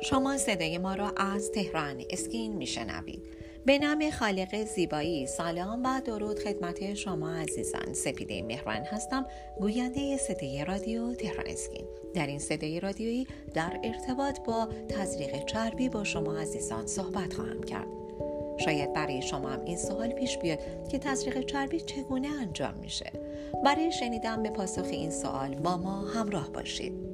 شما صدای ما را از تهران اسکین میشنوید. به نام خالق زیبایی سلام و درود خدمت شما عزیزان. سپیده مهران هستم گوینده صدای رادیو تهران اسکین. در این صدای رادیویی در ارتباط با تزریق چربی با شما عزیزان صحبت خواهم کرد. شاید برای شما هم این سوال پیش بیاد که تزریق چربی چگونه انجام میشه. برای شنیدن به پاسخ این سوال با ما همراه باشید.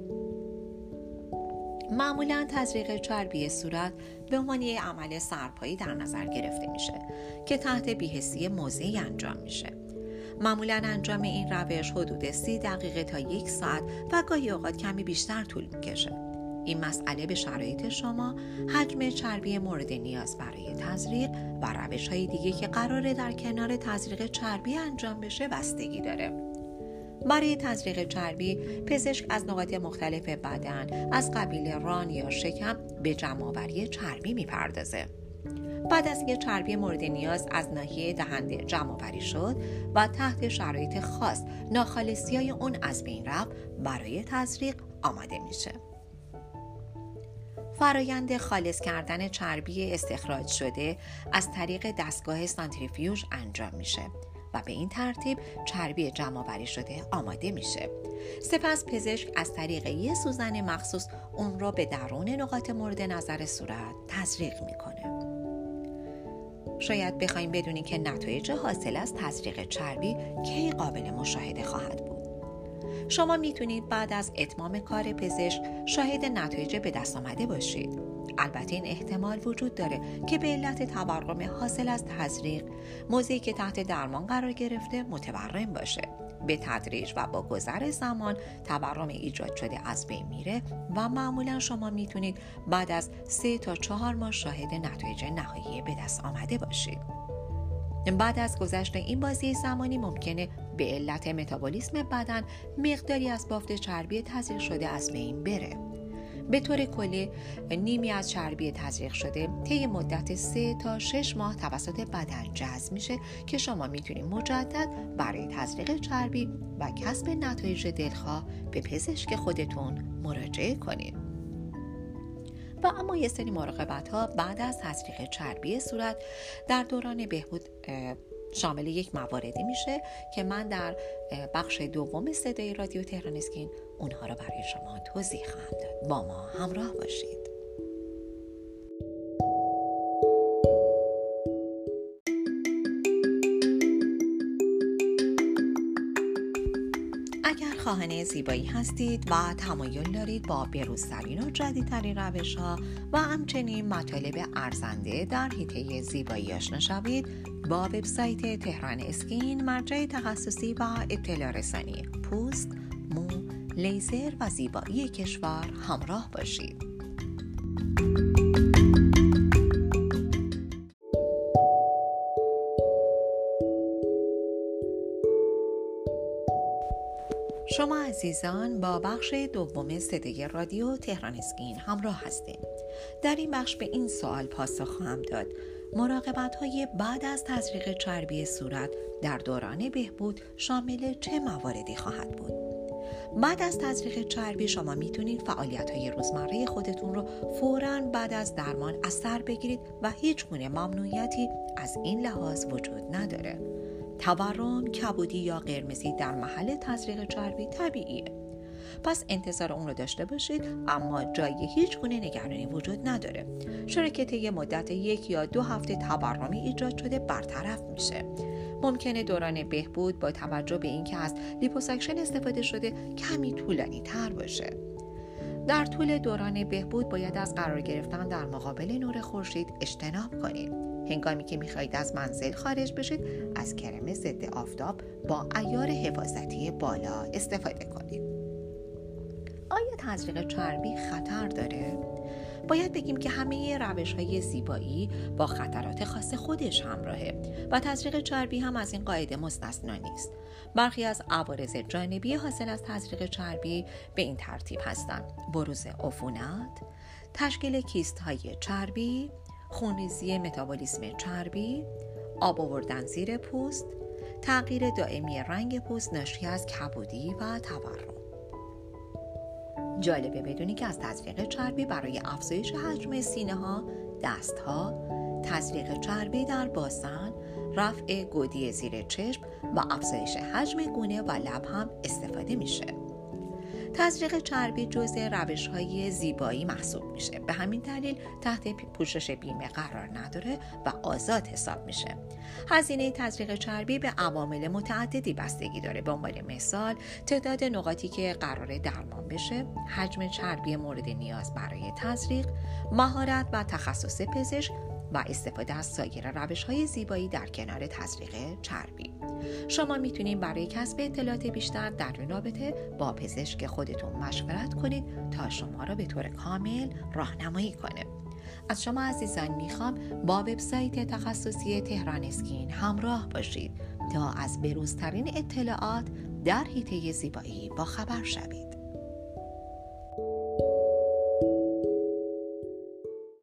معمولا تزریق چربی صورت به عنوان یک عمل سرپایی در نظر گرفته میشه که تحت بیهسی موضعی انجام میشه. معمولا انجام این روش حدود سی دقیقه تا یک ساعت و گاهی اوقات کمی بیشتر طول می‌کشه. این مسئله به شرایط شما حجم چربی مورد نیاز برای تزریق و روش های دیگه که قراره در کنار تزریق چربی انجام بشه بستگی داره. برای تزریق چربی پزشک از نقاط مختلف بدن از قبیل ران یا شکم به جمعآوری چربی می‌پردازه. بعد از اینکه چربی مورد نیاز از ناحیه دهنده جمع شد و تحت شرایط خاص ناخالصی های اون از بین رفت برای تزریق آماده میشه. فرایند خالص کردن چربی استخراج شده از طریق دستگاه سانتریفیوژ انجام میشه. و به این ترتیب چربی جمع شده آماده میشه. سپس پزشک از طریق یه سوزن مخصوص اون رو به درون نقاط مورد نظر صورت تزریق می‌کنه. شاید بخوایم بدونیم که نتایج حاصل از تزریق چربی کی قابل مشاهده خواهد بود. شما می‌تونید بعد از اتمام کار پزشک شاهد نتایج به دست آمده باشید. البته این احتمال وجود داره که به علت تورم حاصل از تزریق موضعی که تحت درمان قرار گرفته متورم باشه. به تدریج و با گذر زمان تورم ایجاد شده از بین میره و معمولا شما می‌تونید بعد از سه تا چهار ماه شاهد نتایج نهایی به دست آمده باشید. بعد از گذشت این بازی زمانی ممکنه به علت متابولیسم بدن مقداری از بافت چربی تزریق شده از بین بره. به طور کلی نیمی از چربی تزریق شده طی مدت 3 تا 6 ماه توسط بدن جذب میشه که شما می‌تونید مجدد برای تزریق چربی و کسب نتایج دلخواه به پزشک خودتون مراجعه کنید. و اما یه سری مراقبت ها بعد از تزریق چربی صورت در دوران بهبود شامل یک مواردی میشه که من در بخش دوم صدای رادیو تهران اسکین اونها رو برای شما توضیح خواهم داد. با ما همراه باشید. اگر خواهان زیبایی هستید و تمایل دارید با بروزترین و جدیدترین روش ها و همچنین مطالب ارزنده در حیطه زیبایی آشنا شوید با وبسایت تهران اسکین مرجع تخصصی و اطلاع رسانی پوست، مو، لیزر و زیبایی کشور همراه باشید. شما عزیزان با بخش دوم صدای رادیو تهران اسکین همراه هستیم. در این بخش به این سوال پاسخ خواهم داد مراقبت های بعد از تزریق چربی صورت در دوران بهبود شامل چه مواردی خواهد بود؟ بعد از تزریق چربی شما می‌تونید فعالیت های روزمره خودتون رو فورا بعد از درمان از سر بگیرید و هیچ گونه ممنوعیتی از این لحاظ وجود نداره. تورم، کبودی یا قرمزی در محل تزریق چربی طبیعیه. پس انتظار اون رو داشته باشید اما جای هیچ گونه نگرانی وجود نداره چرا که مدت یک یا دو هفته تورمی ایجاد شده برطرف میشه ممکنه دوران بهبود با توجه به اینکه از لیپوسکشن استفاده شده کمی طولانی تر باشه. در طول دوران بهبود باید از قرار گرفتن در مقابل نور خورشید اجتناب کنید. هنگامی که می‌خواهید از منزل خارج بشید از کرم ضد آفتاب با ایار حفاظتی بالا استفاده کنید. آیا تزریق چربی خطر داره؟ باید بگیم که همه روش های زیبایی با خطرات خاص خودش همراهه و تزریق چربی هم از این قاعده مستثنا نیست. برخی از عوارض جانبی حاصل از تزریق چربی به این ترتیب هستند: بروز عفونت، تشکیل کیست های چربی، خونریزی متابولیسم چربی، آب آوردن زیر پوست، تغییر دائمی رنگ پوست ناشی از کبودی و تورم جالبه بدونی که از تزریق چربی برای افزایش حجم سینه ها، دست ها، تزریق چربی در باسن، رفع گودی زیر چشم و افزایش حجم گونه و لب هم استفاده میشه. تزریق چربی جزء روش های زیبایی محسوب میشه. به همین دلیل تحت پوشش بیمه قرار نداره و آزاد حساب میشه. هزینه تزریق چربی به عوامل متعددی بستگی داره. به عنوان مثال تعداد نقاطی که قرار درمان بشه حجم چربی مورد نیاز برای تزریق مهارت و تخصص پزشک و استفاده از سایر روش های زیبایی در کنار تزریق چربی. شما می‌تونید برای کسب اطلاعات بیشتر در رابطه با پزشک خودتون مشورت کنید تا شما را به طور کامل راهنمایی کنه. از شما عزیزان می‌خوام با وبسایت تخصصی تهران اسکین همراه باشید تا از بروزترین اطلاعات در حیطه زیبایی با خبر شوید.